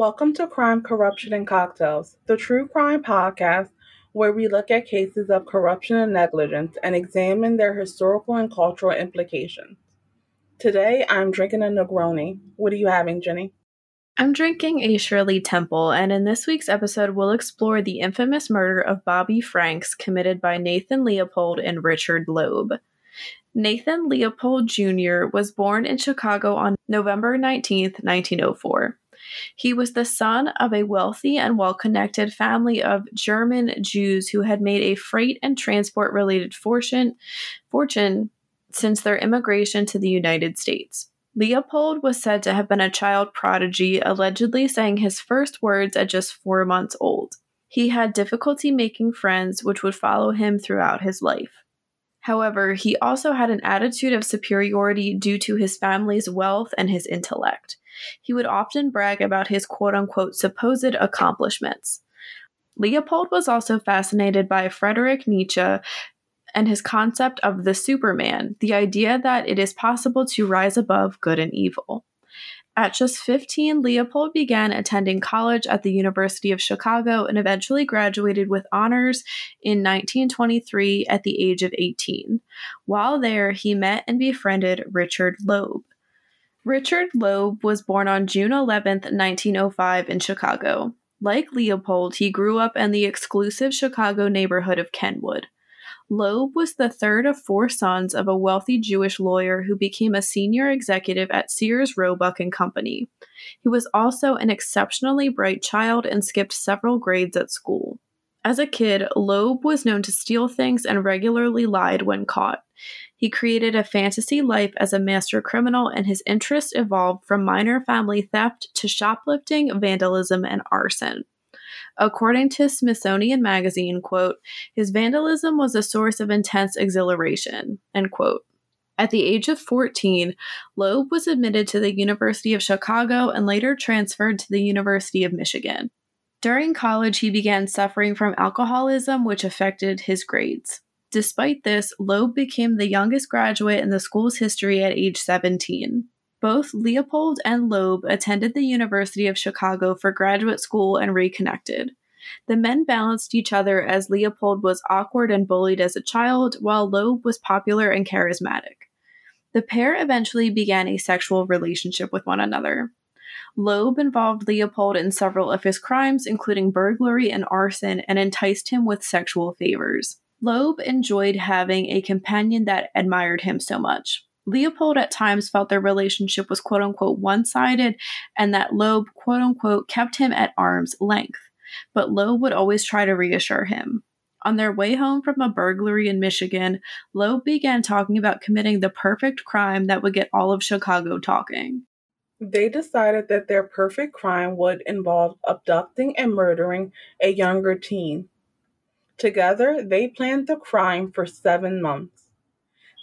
Welcome to Crime, Corruption, and Cocktails, the true crime podcast where we look at cases of corruption and negligence and examine their historical and cultural implications. Today, I'm drinking a Negroni. What are you having, Jenny? I'm drinking a Shirley Temple, and in this week's episode, we'll explore the infamous murder of Bobby Franks committed by Nathan Leopold and Richard Loeb. Nathan Leopold Jr. was born in Chicago on November 19, 1904. He was the son of a wealthy and well connected family of German Jews who had made a freight and transport related fortune, fortune since their immigration to the United States. Leopold was said to have been a child prodigy, allegedly saying his first words at just four months old. He had difficulty making friends, which would follow him throughout his life. However, he also had an attitude of superiority due to his family's wealth and his intellect. He would often brag about his quote unquote supposed accomplishments. Leopold was also fascinated by Friedrich Nietzsche and his concept of the Superman, the idea that it is possible to rise above good and evil. At just 15, Leopold began attending college at the University of Chicago and eventually graduated with honors in 1923 at the age of 18. While there, he met and befriended Richard Loeb. Richard Loeb was born on June 11, 1905, in Chicago. Like Leopold, he grew up in the exclusive Chicago neighborhood of Kenwood. Loeb was the third of four sons of a wealthy Jewish lawyer who became a senior executive at Sears Roebuck and Company. He was also an exceptionally bright child and skipped several grades at school. As a kid, Loeb was known to steal things and regularly lied when caught. He created a fantasy life as a master criminal, and his interests evolved from minor family theft to shoplifting, vandalism, and arson. According to Smithsonian Magazine, quote, his vandalism was a source of intense exhilaration, end quote. At the age of 14, Loeb was admitted to the University of Chicago and later transferred to the University of Michigan. During college, he began suffering from alcoholism, which affected his grades. Despite this, Loeb became the youngest graduate in the school's history at age 17. Both Leopold and Loeb attended the University of Chicago for graduate school and reconnected. The men balanced each other as Leopold was awkward and bullied as a child, while Loeb was popular and charismatic. The pair eventually began a sexual relationship with one another. Loeb involved Leopold in several of his crimes, including burglary and arson, and enticed him with sexual favors. Loeb enjoyed having a companion that admired him so much. Leopold at times felt their relationship was quote unquote one sided and that Loeb quote unquote kept him at arm's length. But Loeb would always try to reassure him. On their way home from a burglary in Michigan, Loeb began talking about committing the perfect crime that would get all of Chicago talking. They decided that their perfect crime would involve abducting and murdering a younger teen. Together, they planned the crime for seven months.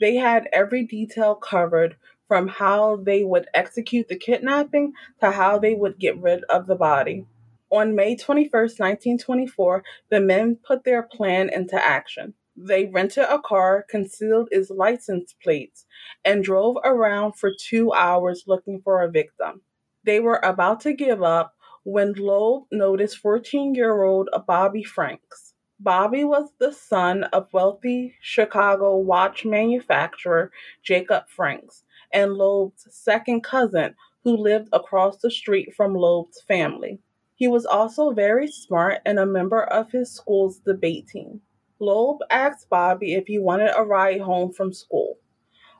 They had every detail covered from how they would execute the kidnapping to how they would get rid of the body. On May 21, 1924, the men put their plan into action. They rented a car, concealed its license plates, and drove around for two hours looking for a victim. They were about to give up when Loeb noticed 14 year old Bobby Franks. Bobby was the son of wealthy Chicago watch manufacturer Jacob Franks and Loeb's second cousin, who lived across the street from Loeb's family. He was also very smart and a member of his school's debate team. Loeb asked Bobby if he wanted a ride home from school.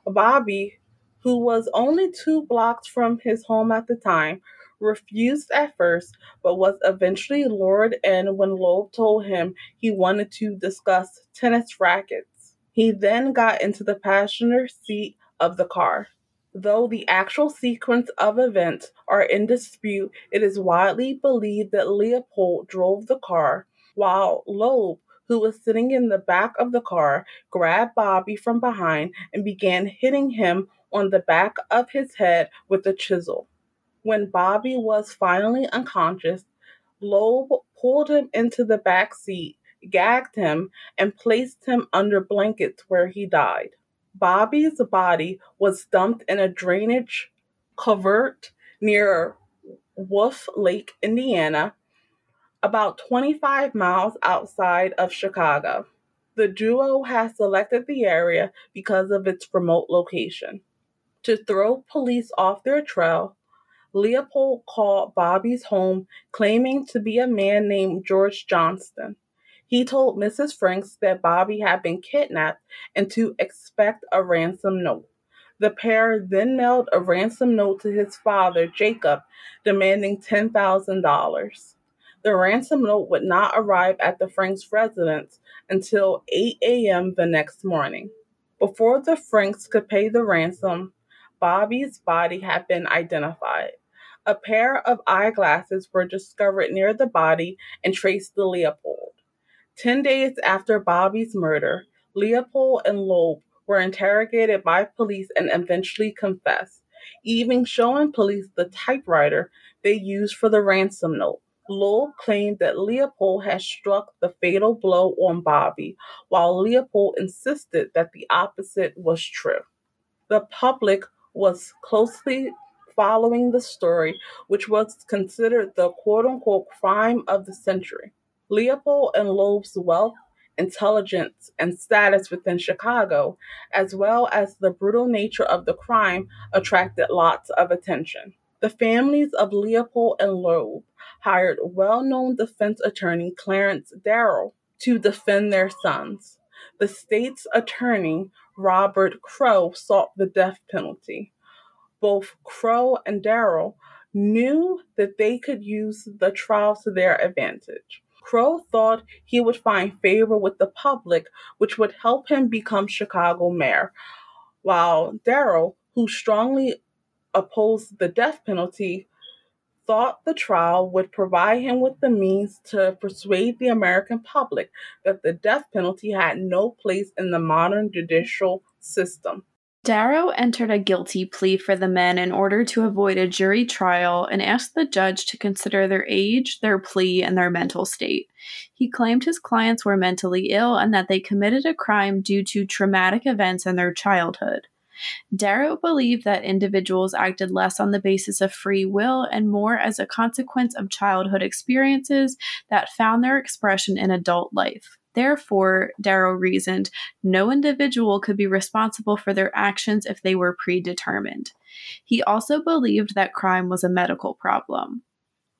Bobby, who was only two blocks from his home at the time, refused at first, but was eventually lured in when Loeb told him he wanted to discuss tennis rackets. He then got into the passenger seat of the car. Though the actual sequence of events are in dispute, it is widely believed that Leopold drove the car, while Loeb, who was sitting in the back of the car, grabbed Bobby from behind and began hitting him on the back of his head with a chisel. When Bobby was finally unconscious, Loeb pulled him into the back seat, gagged him, and placed him under blankets where he died. Bobby's body was dumped in a drainage culvert near Wolf Lake, Indiana, about 25 miles outside of Chicago. The duo has selected the area because of its remote location. To throw police off their trail, Leopold called Bobby's home claiming to be a man named George Johnston. He told Mrs. Franks that Bobby had been kidnapped and to expect a ransom note. The pair then mailed a ransom note to his father, Jacob, demanding $10,000. The ransom note would not arrive at the Franks' residence until 8 a.m. the next morning. Before the Franks could pay the ransom, Bobby's body had been identified. A pair of eyeglasses were discovered near the body and traced to Leopold. Ten days after Bobby's murder, Leopold and Loeb were interrogated by police and eventually confessed, even showing police the typewriter they used for the ransom note. Loeb claimed that Leopold had struck the fatal blow on Bobby, while Leopold insisted that the opposite was true. The public was closely following the story, which was considered the quote unquote crime of the century. Leopold and Loeb's wealth, intelligence, and status within Chicago, as well as the brutal nature of the crime, attracted lots of attention. The families of Leopold and Loeb hired well known defense attorney Clarence Darrow to defend their sons. The state's attorney, Robert Crowe, sought the death penalty both Crowe and Darrow knew that they could use the trial to their advantage. Crowe thought he would find favor with the public, which would help him become Chicago mayor, while Darrow, who strongly opposed the death penalty, thought the trial would provide him with the means to persuade the American public that the death penalty had no place in the modern judicial system. Darrow entered a guilty plea for the men in order to avoid a jury trial and asked the judge to consider their age, their plea, and their mental state. He claimed his clients were mentally ill and that they committed a crime due to traumatic events in their childhood. Darrow believed that individuals acted less on the basis of free will and more as a consequence of childhood experiences that found their expression in adult life. Therefore, Darrow reasoned, no individual could be responsible for their actions if they were predetermined. He also believed that crime was a medical problem.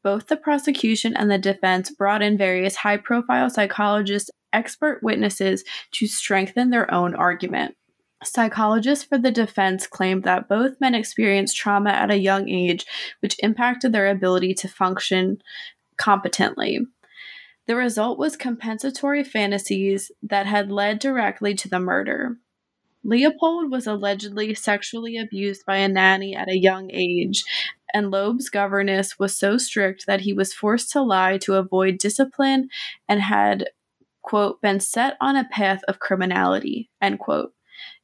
Both the prosecution and the defense brought in various high profile psychologists, expert witnesses to strengthen their own argument. Psychologists for the defense claimed that both men experienced trauma at a young age, which impacted their ability to function competently. The result was compensatory fantasies that had led directly to the murder. Leopold was allegedly sexually abused by a nanny at a young age, and Loeb's governess was so strict that he was forced to lie to avoid discipline and had, quote, been set on a path of criminality, end quote.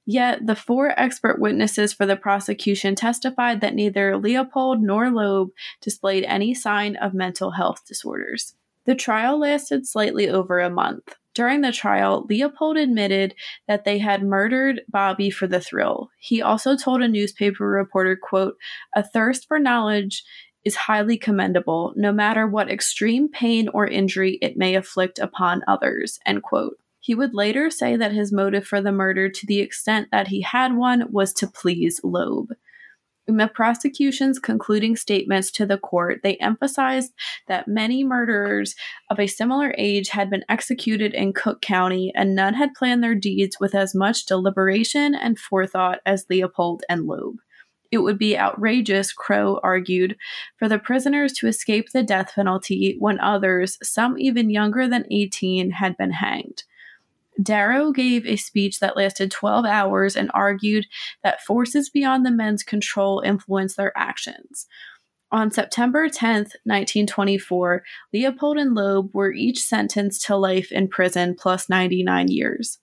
Yet the four expert witnesses for the prosecution testified that neither Leopold nor Loeb displayed any sign of mental health disorders. The trial lasted slightly over a month. During the trial, Leopold admitted that they had murdered Bobby for the thrill. He also told a newspaper reporter, quote, "A thirst for knowledge is highly commendable, no matter what extreme pain or injury it may afflict upon others." End quote. He would later say that his motive for the murder, to the extent that he had one, was to please Loeb. In the prosecution's concluding statements to the court, they emphasized that many murderers of a similar age had been executed in Cook County, and none had planned their deeds with as much deliberation and forethought as Leopold and Loeb. It would be outrageous, Crowe argued, for the prisoners to escape the death penalty when others, some even younger than 18, had been hanged. Darrow gave a speech that lasted 12 hours and argued that forces beyond the men's control influenced their actions. On September 10, 1924, Leopold and Loeb were each sentenced to life in prison plus 99 years.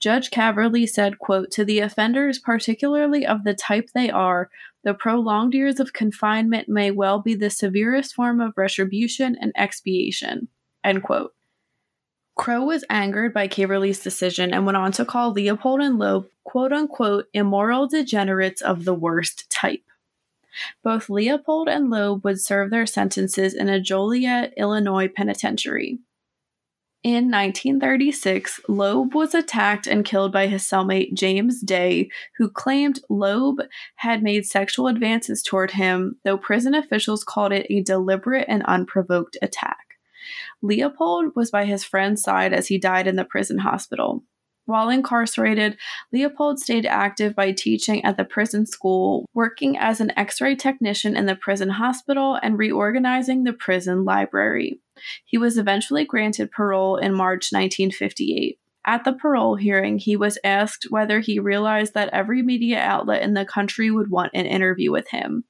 Judge Caverly said, quote, To the offenders, particularly of the type they are, the prolonged years of confinement may well be the severest form of retribution and expiation. End quote. Crowe was angered by Caverly's decision and went on to call Leopold and Loeb quote unquote immoral degenerates of the worst type. Both Leopold and Loeb would serve their sentences in a Joliet, Illinois penitentiary. In 1936, Loeb was attacked and killed by his cellmate James Day, who claimed Loeb had made sexual advances toward him, though prison officials called it a deliberate and unprovoked attack. Leopold was by his friend's side as he died in the prison hospital. While incarcerated, Leopold stayed active by teaching at the prison school, working as an x ray technician in the prison hospital, and reorganizing the prison library. He was eventually granted parole in March 1958. At the parole hearing, he was asked whether he realized that every media outlet in the country would want an interview with him.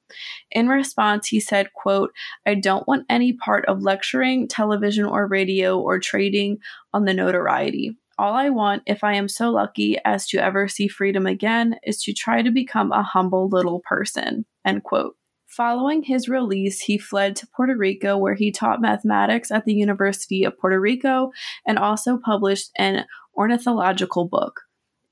In response, he said, quote, I don't want any part of lecturing, television or radio, or trading on the notoriety. All I want, if I am so lucky as to ever see freedom again, is to try to become a humble little person. End quote. Following his release, he fled to Puerto Rico, where he taught mathematics at the University of Puerto Rico and also published an ornithological book.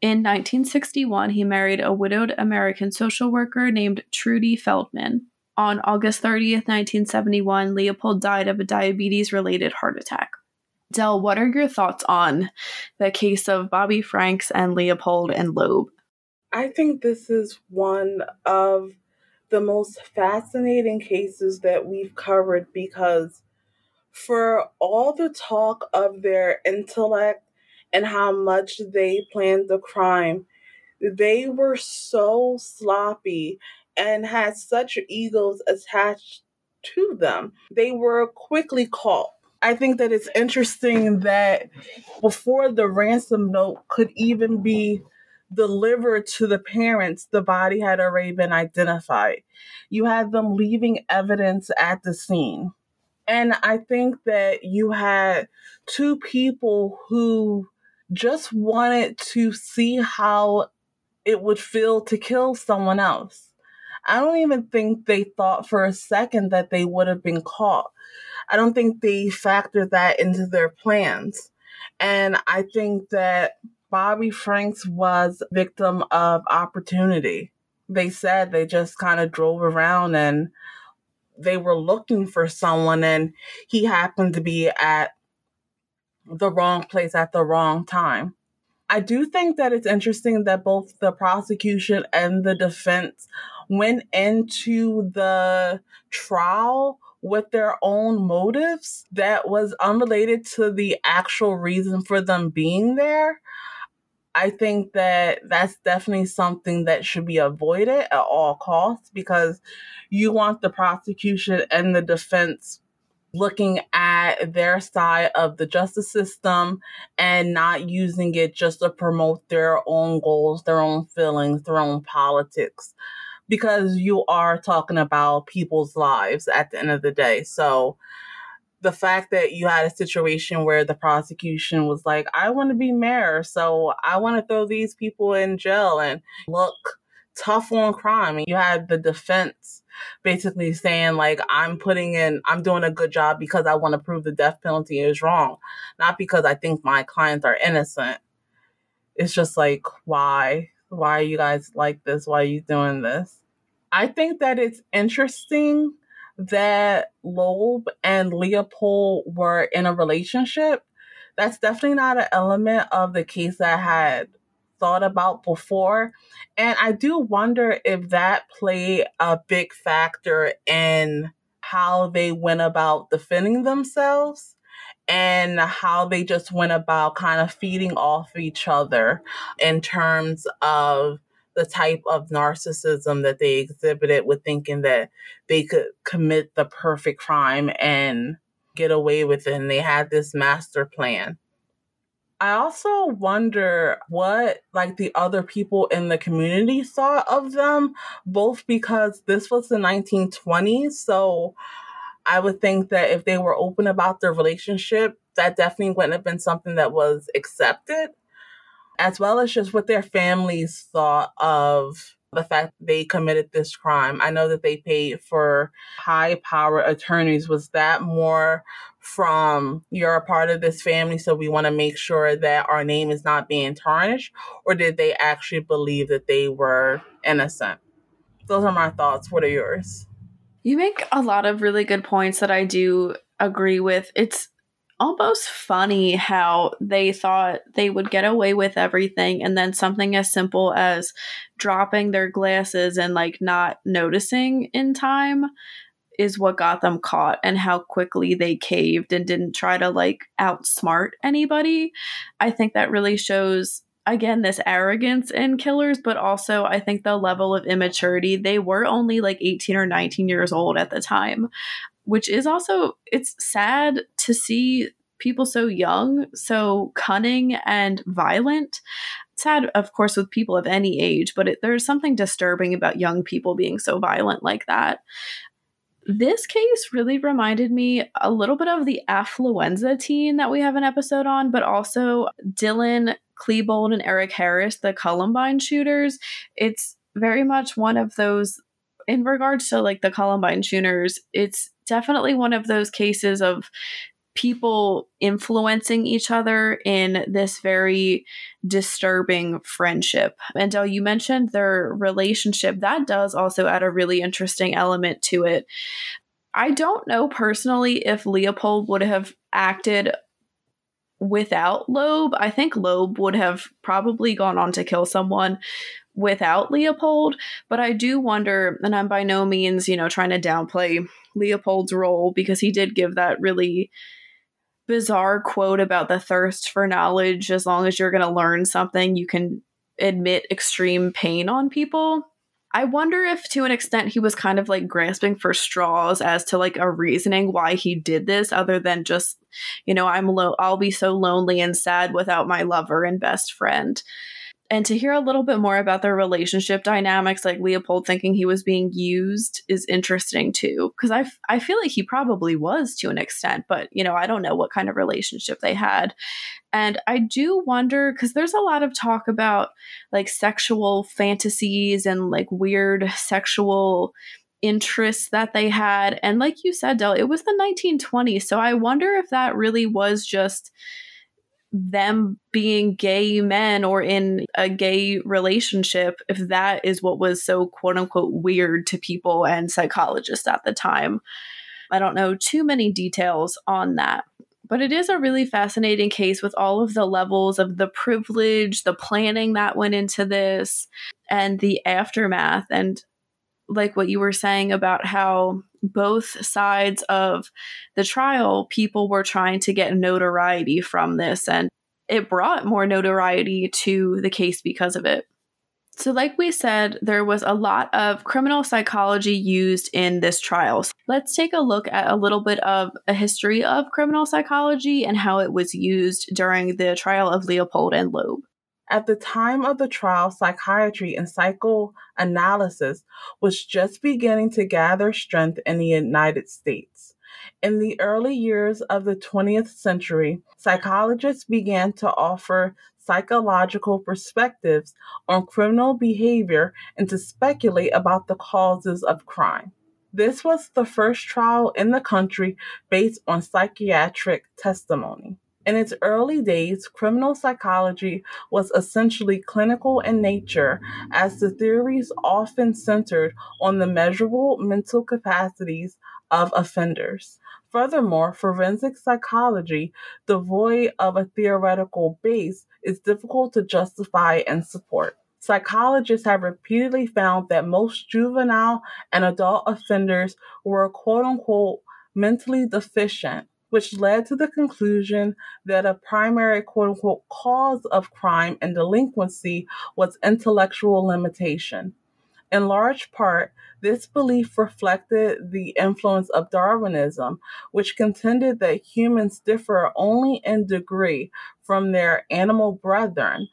In 1961, he married a widowed American social worker named Trudy Feldman. On August 30th, 1971, Leopold died of a diabetes related heart attack. Del, what are your thoughts on the case of Bobby Franks and Leopold and Loeb? I think this is one of the most fascinating cases that we've covered because for all the talk of their intellect and how much they planned the crime, they were so sloppy and had such egos attached to them. They were quickly caught I think that it's interesting that before the ransom note could even be delivered to the parents, the body had already been identified. You had them leaving evidence at the scene. And I think that you had two people who just wanted to see how it would feel to kill someone else. I don't even think they thought for a second that they would have been caught. I don't think they factored that into their plans. And I think that Bobby Franks was victim of opportunity. They said they just kind of drove around and they were looking for someone and he happened to be at the wrong place at the wrong time. I do think that it's interesting that both the prosecution and the defense went into the trial with their own motives that was unrelated to the actual reason for them being there. I think that that's definitely something that should be avoided at all costs because you want the prosecution and the defense looking at their side of the justice system and not using it just to promote their own goals, their own feelings, their own politics because you are talking about people's lives at the end of the day. So the fact that you had a situation where the prosecution was like, I want to be mayor, so I want to throw these people in jail and look tough on crime. And you had the defense basically saying, like, I'm putting in, I'm doing a good job because I want to prove the death penalty is wrong, not because I think my clients are innocent. It's just like, why? Why are you guys like this? Why are you doing this? I think that it's interesting that Loeb and Leopold were in a relationship. That's definitely not an element of the case I had thought about before. And I do wonder if that played a big factor in how they went about defending themselves and how they just went about kind of feeding off each other in terms of the type of narcissism that they exhibited with thinking that they could commit the perfect crime and get away with it. And they had this master plan. I also wonder what like the other people in the community thought of them, both because this was the 1920s. So I would think that if they were open about their relationship, that definitely wouldn't have been something that was accepted as well as just what their families thought of the fact they committed this crime. I know that they paid for high power attorneys. Was that more from you're a part of this family, so we want to make sure that our name is not being tarnished? Or did they actually believe that they were innocent? those are my thoughts. What are yours? You make a lot of really good points that I do agree with. It's almost funny how they thought they would get away with everything and then something as simple as dropping their glasses and like not noticing in time is what got them caught and how quickly they caved and didn't try to like outsmart anybody. I think that really shows again this arrogance in killers but also i think the level of immaturity they were only like 18 or 19 years old at the time which is also it's sad to see people so young so cunning and violent sad of course with people of any age but it, there's something disturbing about young people being so violent like that this case really reminded me a little bit of the affluenza teen that we have an episode on, but also Dylan Klebold and Eric Harris, the Columbine shooters. It's very much one of those, in regards to like the Columbine shooters, it's definitely one of those cases of people influencing each other in this very disturbing friendship. And Del, you mentioned their relationship. That does also add a really interesting element to it. I don't know personally if Leopold would have acted without Loeb. I think Loeb would have probably gone on to kill someone without Leopold, but I do wonder, and I'm by no means, you know, trying to downplay Leopold's role because he did give that really bizarre quote about the thirst for knowledge. As long as you're going to learn something, you can admit extreme pain on people. I wonder if to an extent he was kind of like grasping for straws as to like a reasoning why he did this other than just, you know, I'm lo- I'll be so lonely and sad without my lover and best friend and to hear a little bit more about their relationship dynamics like leopold thinking he was being used is interesting too. Because I, I feel like he probably was to an extent but you know i don't know what kind of relationship they had. And i do wonder because there's a lot of talk about like sexual fantasies and like weird sexual interests that they had. And like you said Del, it was the 1920s so i wonder if that really was just them being gay men or in a gay relationship if that is what was so quote unquote weird to people and psychologists at the time. I don't know too many details on that. But it is a really fascinating case with all of the levels of the privilege, the planning that went into this, and the aftermath. And like what you were saying about how both sides of the trial, people were trying to get notoriety from this, and it brought more notoriety to the case because of it. So, like we said, there was a lot of criminal psychology used in this trial. So let's take a look at a little bit of a history of criminal psychology and how it was used during the trial of Leopold and Loeb. At the time of the trial, psychiatry and psychoanalysis was just beginning to gather strength in the United States. In the early years of the 20th century, psychologists began to offer psychological perspectives on criminal behavior and to speculate about the causes of crime. This was the first trial in the country based on psychiatric testimony. In its early days, criminal psychology was essentially clinical in nature, as the theories often centered on the measurable mental capacities of offenders. Furthermore, forensic psychology, devoid of a theoretical base, is difficult to justify and support. Psychologists have repeatedly found that most juvenile and adult offenders were quote unquote mentally deficient which led to the conclusion that a primary quote unquote cause of crime and delinquency was intellectual limitation. In large part, this belief reflected the influence of Darwinism, which contended that humans differ only in degree from their animal brethren,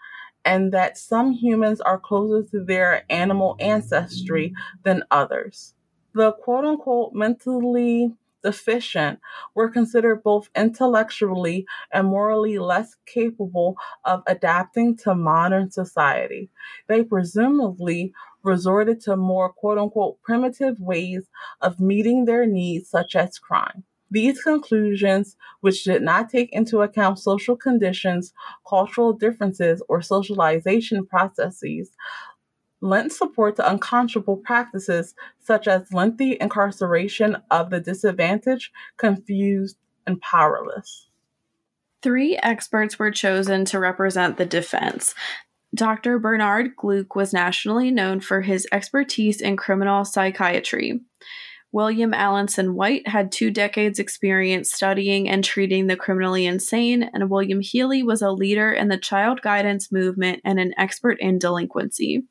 and that some humans are closer to their animal ancestry than others. The quote unquote mentally deficient were considered both intellectually and morally less capable of adapting to modern society. They presumably resorted to more quote unquote primitive ways of meeting their needs, such as crime. These conclusions, which did not take into account social conditions, cultural differences, or socialization processes, lent support to unconscionable practices such as lengthy incarceration of the disadvantaged, confused, and powerless. Three experts were chosen to represent the defense. Dr. Bernard Glueck was nationally known for his expertise in criminal psychiatry. William Alanson White had two decades' experience studying and treating the criminally insane, and William Healy was a leader in the child guidance movement and an expert in delinquency.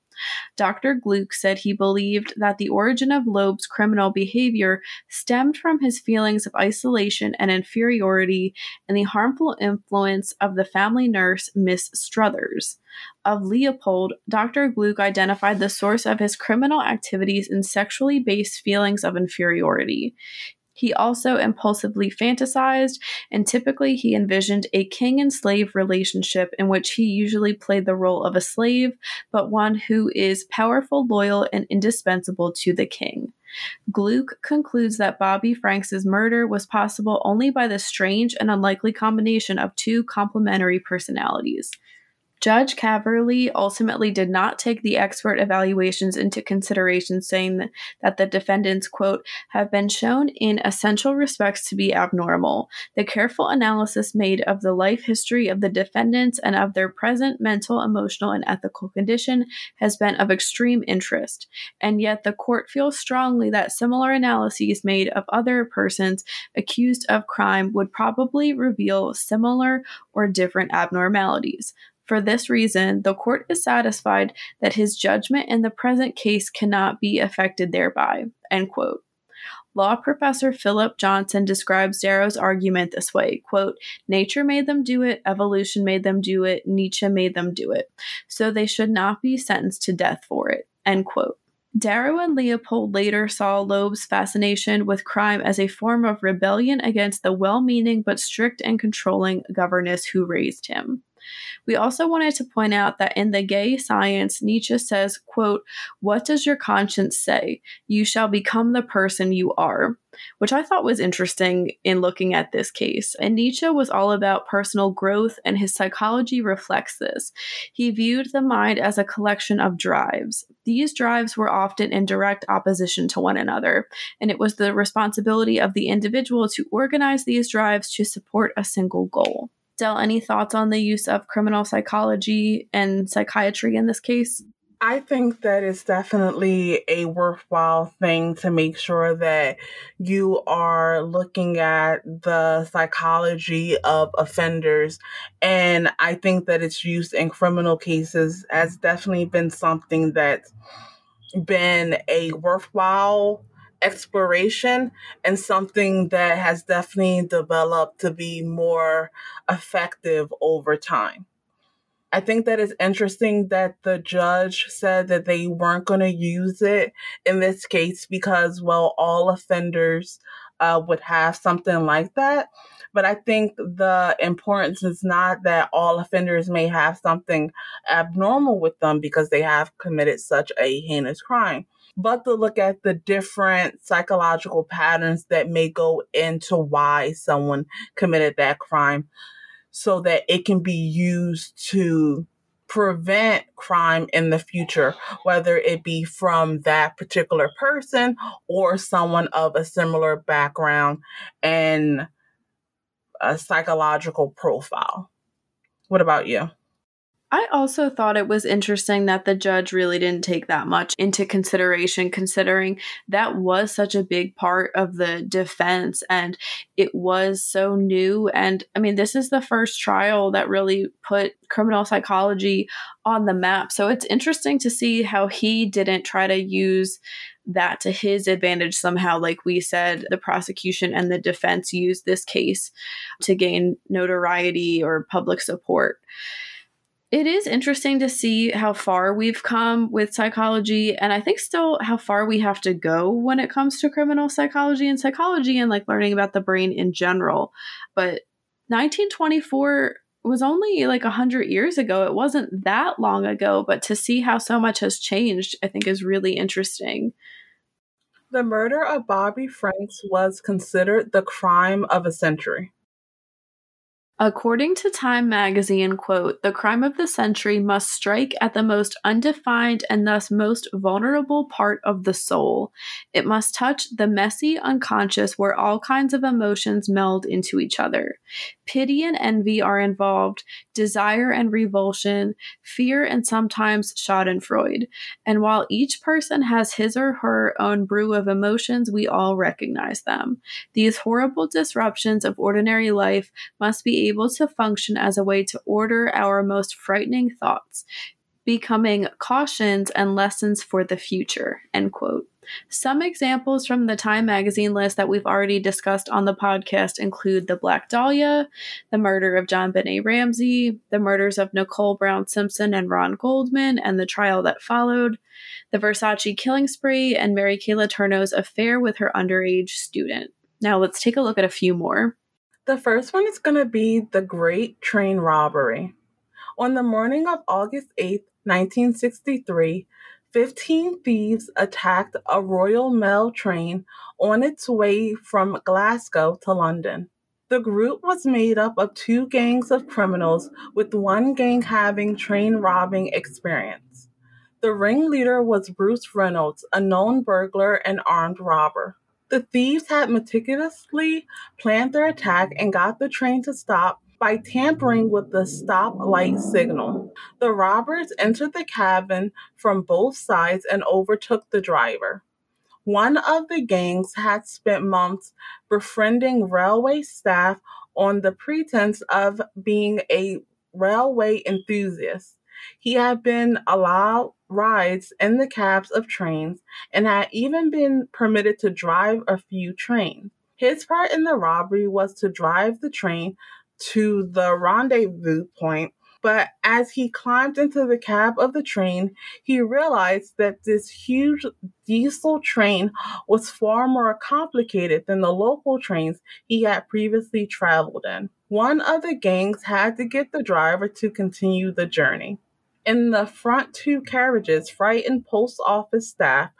Dr. Glueck said he believed that the origin of Loeb's criminal behavior stemmed from his feelings of isolation and inferiority and the harmful influence of the family nurse, Miss Struthers. Of Leopold, Dr. Glueck identified the source of his criminal activities in sexually based feelings of inferiority. He also impulsively fantasized, and typically he envisioned a king and slave relationship in which he usually played the role of a slave, but one who is powerful, loyal, and indispensable to the king. Glueck concludes that Bobby Franks' murder was possible only by the strange and unlikely combination of two complementary personalities. Judge Caverly ultimately did not take the expert evaluations into consideration, saying that the defendants, quote, have been shown in essential respects to be abnormal. The careful analysis made of the life history of the defendants and of their present mental, emotional, and ethical condition has been of extreme interest. And yet, the court feels strongly that similar analyses made of other persons accused of crime would probably reveal similar or different abnormalities. For this reason, the court is satisfied that his judgment in the present case cannot be affected thereby. End quote. Law professor Philip Johnson describes Darrow's argument this way quote, Nature made them do it, evolution made them do it, Nietzsche made them do it. So they should not be sentenced to death for it. End quote. Darrow and Leopold later saw Loeb's fascination with crime as a form of rebellion against the well meaning but strict and controlling governess who raised him. We also wanted to point out that in the gay science, Nietzsche says, quote, What does your conscience say? You shall become the person you are. Which I thought was interesting in looking at this case. And Nietzsche was all about personal growth, and his psychology reflects this. He viewed the mind as a collection of drives. These drives were often in direct opposition to one another, and it was the responsibility of the individual to organize these drives to support a single goal. Del, any thoughts on the use of criminal psychology and psychiatry in this case? I think that it's definitely a worthwhile thing to make sure that you are looking at the psychology of offenders. And I think that its use in criminal cases has definitely been something that's been a worthwhile exploration and something that has definitely developed to be more effective over time. I think that it's interesting that the judge said that they weren't going to use it in this case because, well, all offenders uh, would have something like that. But I think the importance is not that all offenders may have something abnormal with them because they have committed such a heinous crime but to look at the different psychological patterns that may go into why someone committed that crime so that it can be used to prevent crime in the future, whether it be from that particular person or someone of a similar background and a psychological profile. What about you? I also thought it was interesting that the judge really didn't take that much into consideration, considering that was such a big part of the defense and it was so new. And I mean, this is the first trial that really put criminal psychology on the map. So it's interesting to see how he didn't try to use that to his advantage somehow. Like we said, the prosecution and the defense used this case to gain notoriety or public support it is interesting to see how far we've come with psychology and i think still how far we have to go when it comes to criminal psychology and psychology and like learning about the brain in general. But 1924 was only like 100 years ago. It wasn't that long ago but to see how so much has changed i think is really interesting. The murder of bobby franks was considered the crime of a century According to Time magazine, quote, the crime of the century must strike at the most undefined and thus most vulnerable part of the soul. It must touch the messy unconscious where all kinds of emotions meld into each other. Pity and envy are involved, desire and revulsion, fear and sometimes schadenfreude. And while each person has his or her own brew of emotions, we all recognize them. These horrible disruptions of ordinary life must be able to function as a way to order our most frightening thoughts, becoming cautions and lessons for the future. End quote. Some examples from the Time magazine list that we've already discussed on the podcast include the Black Dahlia, the murder of JonBenét Ramsey, the murders of Nicole Brown Simpson and Ron Goldman, and the trial that followed, the Versace killing spree, and Mary Kay Letourneau's affair with her underage student. Now let's take a look at a few more. The first one is going to be the Great Train Robbery. On the morning of August 8th, 1963, 15 thieves attacked a Royal Mail train on its way from Glasgow to London. The group was made up of two gangs of criminals, with one gang having train robbing experience. The ringleader was Bruce Reynolds, a known burglar and armed robber. The thieves had meticulously planned their attack and got the train to stop by tampering with the stop light signal. The robbers entered the cabin from both sides and overtook the driver. One of the gangs had spent months befriending railway staff on the pretense of being a railway enthusiast. He had been allowed rides in the cabs of trains and had even been permitted to drive a few trains. His part in the robbery was to drive the train to the rendezvous point, but as he climbed into the cab of the train, he realized that this huge diesel train was far more complicated than the local trains he had previously traveled in. One of the gangs had to get the driver to continue the journey. In the front two carriages, frightened post office staff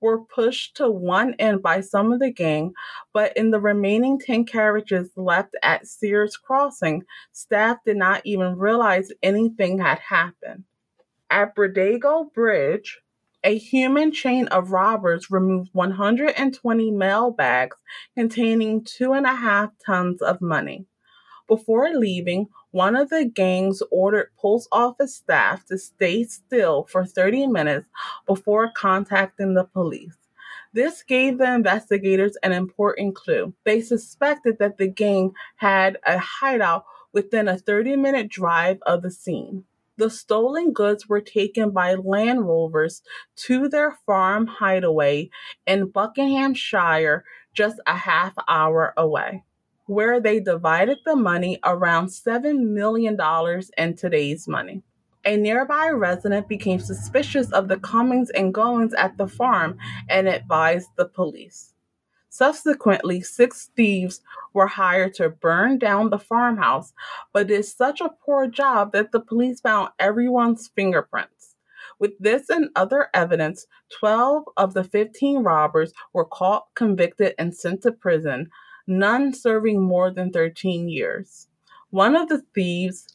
were pushed to one end by some of the gang, but in the remaining 10 carriages left at Sears Crossing, staff did not even realize anything had happened. At Bridego Bridge, a human chain of robbers removed 120 mail bags containing two and a half tons of money. Before leaving, one of the gangs ordered post office staff to stay still for 30 minutes before contacting the police. This gave the investigators an important clue. They suspected that the gang had a hideout within a 30 minute drive of the scene. The stolen goods were taken by Land Rovers to their farm hideaway in Buckinghamshire, just a half hour away where they divided the money around $7 million in today's money. A nearby resident became suspicious of the comings and goings at the farm and advised the police. Subsequently, six thieves were hired to burn down the farmhouse, but did such a poor job that the police found everyone's fingerprints. With this and other evidence, 12 of the 15 robbers were caught, convicted, and sent to prison, none serving more than 13 years. One of the thieves,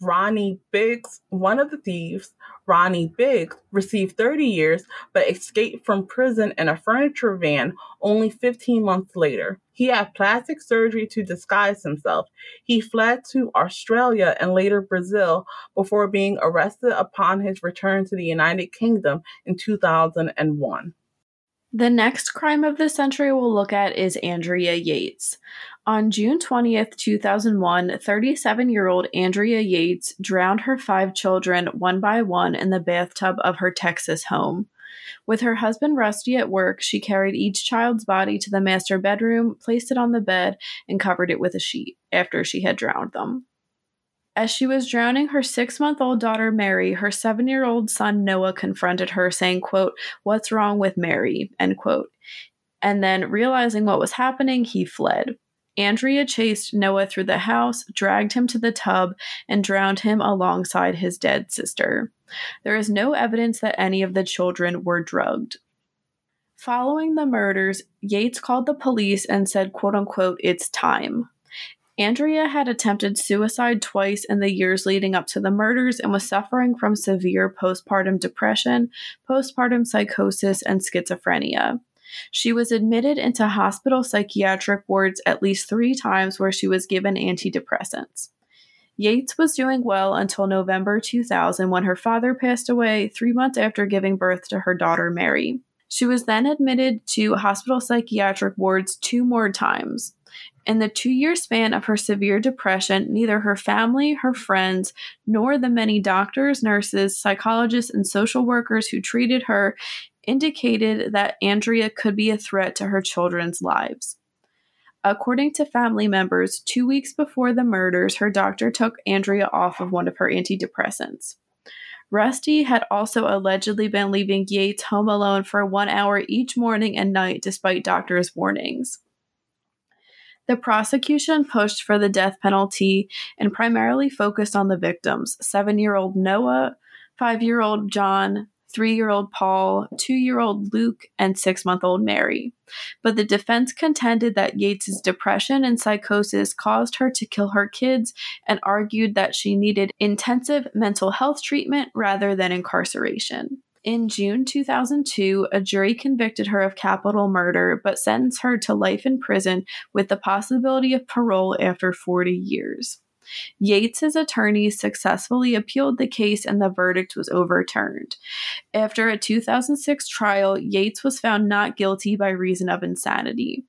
Ronnie Biggs, one of the thieves, Ronnie Biggs, received 30 years but escaped from prison in a furniture van only 15 months later. He had plastic surgery to disguise himself. He fled to Australia and later Brazil before being arrested upon his return to the United Kingdom in 2001. The next crime of the century we'll look at is Andrea Yates. On June 20th, 2001, 37 year old Andrea Yates drowned her five children one by one in the bathtub of her Texas home. With her husband Rusty at work, she carried each child's body to the master bedroom, placed it on the bed, and covered it with a sheet after she had drowned them. As she was drowning her six-month-old daughter Mary, her seven-year-old son Noah confronted her, saying, quote, What's wrong with Mary? End quote. And then realizing what was happening, he fled. Andrea chased Noah through the house, dragged him to the tub, and drowned him alongside his dead sister. There is no evidence that any of the children were drugged. Following the murders, Yates called the police and said, quote unquote, it's time. Andrea had attempted suicide twice in the years leading up to the murders and was suffering from severe postpartum depression, postpartum psychosis, and schizophrenia. She was admitted into hospital psychiatric wards at least three times where she was given antidepressants. Yates was doing well until November 2000 when her father passed away three months after giving birth to her daughter Mary. She was then admitted to hospital psychiatric wards two more times. In the two year span of her severe depression, neither her family, her friends, nor the many doctors, nurses, psychologists, and social workers who treated her indicated that Andrea could be a threat to her children's lives. According to family members, two weeks before the murders, her doctor took Andrea off of one of her antidepressants. Rusty had also allegedly been leaving Yates home alone for one hour each morning and night despite doctors' warnings. The prosecution pushed for the death penalty and primarily focused on the victims seven year old Noah, five year old John, three year old Paul, two year old Luke, and six month old Mary. But the defense contended that Yates's depression and psychosis caused her to kill her kids and argued that she needed intensive mental health treatment rather than incarceration. In June 2002, a jury convicted her of capital murder but sentenced her to life in prison with the possibility of parole after 40 years. Yates's attorneys successfully appealed the case and the verdict was overturned. After a 2006 trial, Yates was found not guilty by reason of insanity.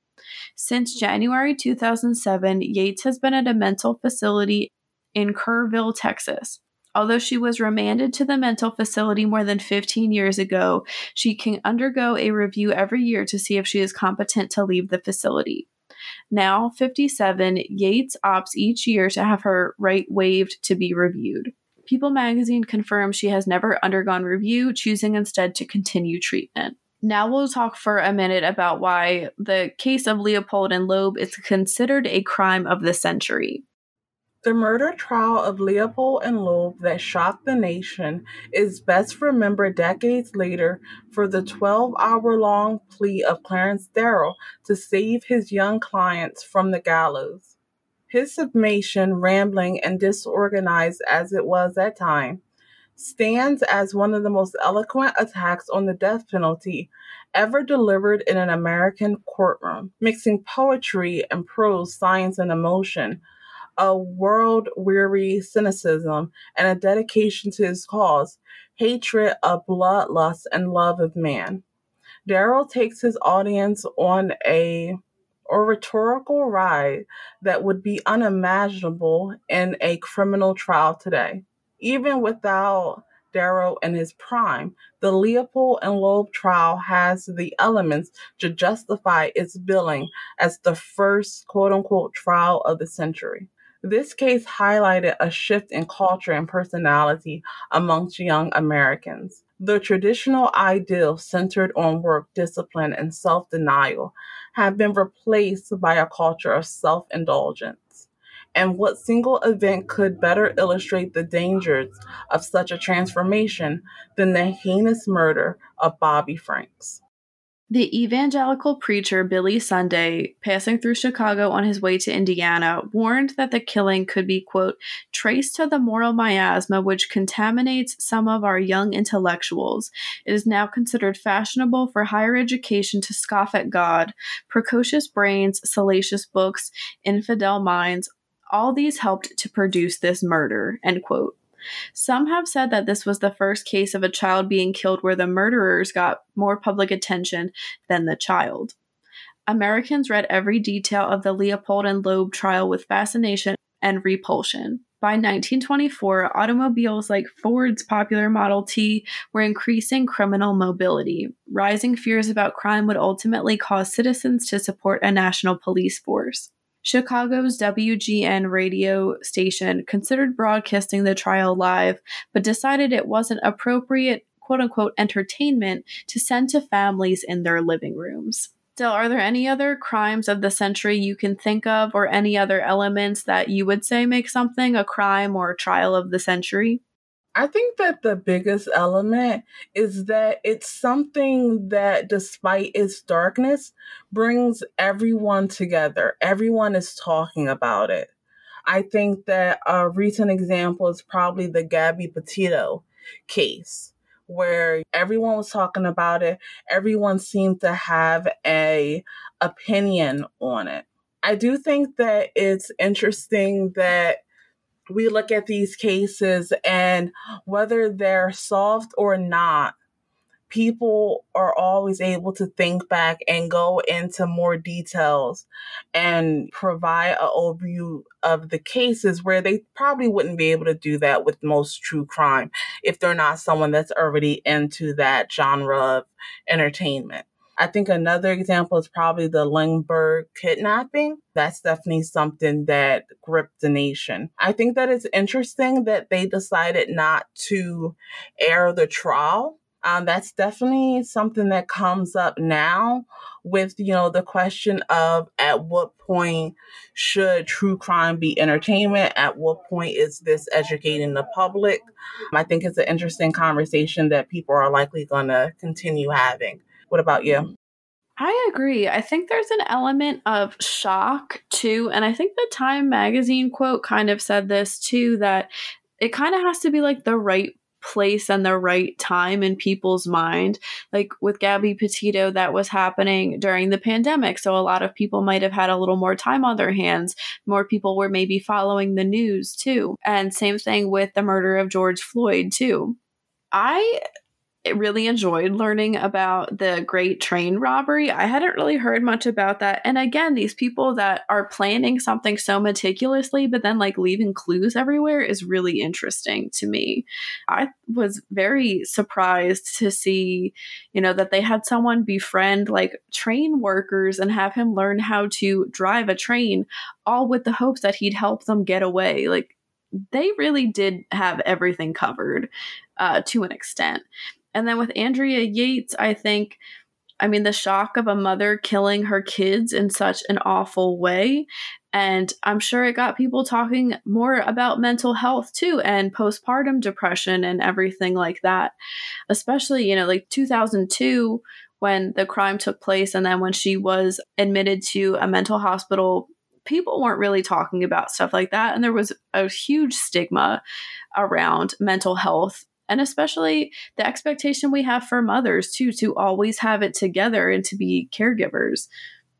Since January 2007, Yates has been at a mental facility in Kerrville, Texas. Although she was remanded to the mental facility more than 15 years ago, she can undergo a review every year to see if she is competent to leave the facility. Now 57, Yates opts each year to have her right waived to be reviewed. People magazine confirms she has never undergone review, choosing instead to continue treatment. Now we'll talk for a minute about why the case of Leopold and Loeb is considered a crime of the century. The murder trial of Leopold and Loeb that shocked the nation is best remembered decades later for the 12 hour long plea of Clarence Darrow to save his young clients from the gallows. His summation, rambling and disorganized as it was at time, stands as one of the most eloquent attacks on the death penalty ever delivered in an American courtroom, mixing poetry and prose, science and emotion a world weary cynicism, and a dedication to his cause, hatred of bloodlust and love of man. Darrow takes his audience on a oratorical ride that would be unimaginable in a criminal trial today. Even without Darrow in his prime, the Leopold and Loeb trial has the elements to justify its billing as the first quote unquote trial of the century. This case highlighted a shift in culture and personality amongst young Americans. The traditional ideals centered on work, discipline, and self denial have been replaced by a culture of self indulgence. And what single event could better illustrate the dangers of such a transformation than the heinous murder of Bobby Franks? The evangelical preacher Billy Sunday, passing through Chicago on his way to Indiana, warned that the killing could be, quote, traced to the moral miasma which contaminates some of our young intellectuals. It is now considered fashionable for higher education to scoff at God, precocious brains, salacious books, infidel minds. All these helped to produce this murder, end quote. Some have said that this was the first case of a child being killed where the murderers got more public attention than the child. Americans read every detail of the Leopold and Loeb trial with fascination and repulsion. By 1924, automobiles like Ford's popular Model T were increasing criminal mobility. Rising fears about crime would ultimately cause citizens to support a national police force. Chicago's WGN radio station considered broadcasting the trial live, but decided it wasn't appropriate quote unquote entertainment to send to families in their living rooms. Still, are there any other crimes of the century you can think of, or any other elements that you would say make something a crime or a trial of the century? I think that the biggest element is that it's something that, despite its darkness, brings everyone together. Everyone is talking about it. I think that a recent example is probably the Gabby Petito case, where everyone was talking about it. Everyone seemed to have a opinion on it. I do think that it's interesting that we look at these cases and whether they're solved or not, people are always able to think back and go into more details and provide an overview of the cases where they probably wouldn't be able to do that with most true crime if they're not someone that's already into that genre of entertainment. I think another example is probably the Lindbergh kidnapping. That's definitely something that gripped the nation. I think that it's interesting that they decided not to air the trial um, that's definitely something that comes up now with you know the question of at what point should true crime be entertainment at what point is this educating the public i think it's an interesting conversation that people are likely going to continue having what about you I agree. I think there's an element of shock too. And I think the Time magazine quote kind of said this too that it kind of has to be like the right place and the right time in people's mind. Like with Gabby Petito, that was happening during the pandemic. So a lot of people might have had a little more time on their hands. More people were maybe following the news too. And same thing with the murder of George Floyd too. I really enjoyed learning about the great train robbery. I hadn't really heard much about that. And again, these people that are planning something so meticulously, but then like leaving clues everywhere is really interesting to me. I was very surprised to see, you know, that they had someone befriend like train workers and have him learn how to drive a train, all with the hopes that he'd help them get away. Like, they really did have everything covered uh, to an extent. And then with Andrea Yates, I think, I mean, the shock of a mother killing her kids in such an awful way. And I'm sure it got people talking more about mental health too and postpartum depression and everything like that. Especially, you know, like 2002 when the crime took place and then when she was admitted to a mental hospital people weren't really talking about stuff like that and there was a huge stigma around mental health and especially the expectation we have for mothers too to always have it together and to be caregivers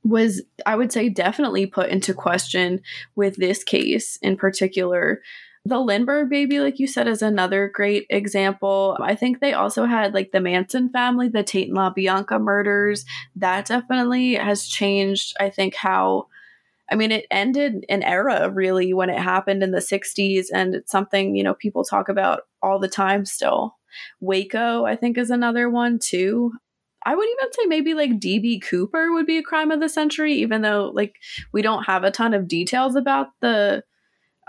was i would say definitely put into question with this case in particular the Lindbergh baby, like you said, is another great example. I think they also had like the Manson family, the Tate and LaBianca murders. That definitely has changed, I think, how I mean, it ended an era really when it happened in the 60s, and it's something, you know, people talk about all the time still. Waco, I think, is another one too. I would even say maybe like DB Cooper would be a crime of the century, even though like we don't have a ton of details about the,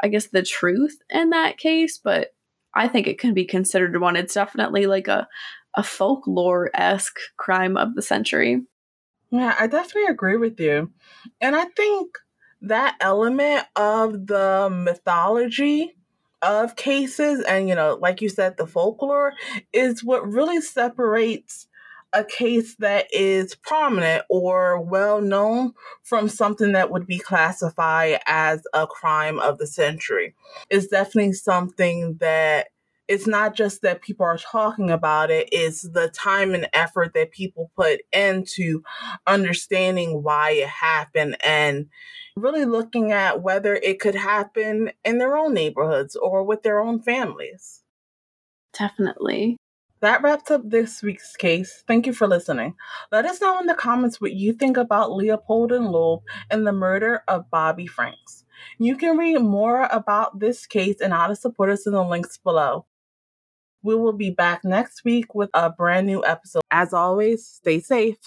I guess, the truth in that case, but I think it can be considered one. It's definitely like a, a folklore esque crime of the century. Yeah, I definitely agree with you. And I think that element of the mythology of cases and you know like you said the folklore is what really separates a case that is prominent or well known from something that would be classified as a crime of the century. is definitely something that it's not just that people are talking about it, it's the time and effort that people put into understanding why it happened and really looking at whether it could happen in their own neighborhoods or with their own families. Definitely. That wraps up this week's case. Thank you for listening. Let us know in the comments what you think about Leopold and Loeb and the murder of Bobby Franks. You can read more about this case and how to support us in the links below. We will be back next week with a brand new episode. As always, stay safe.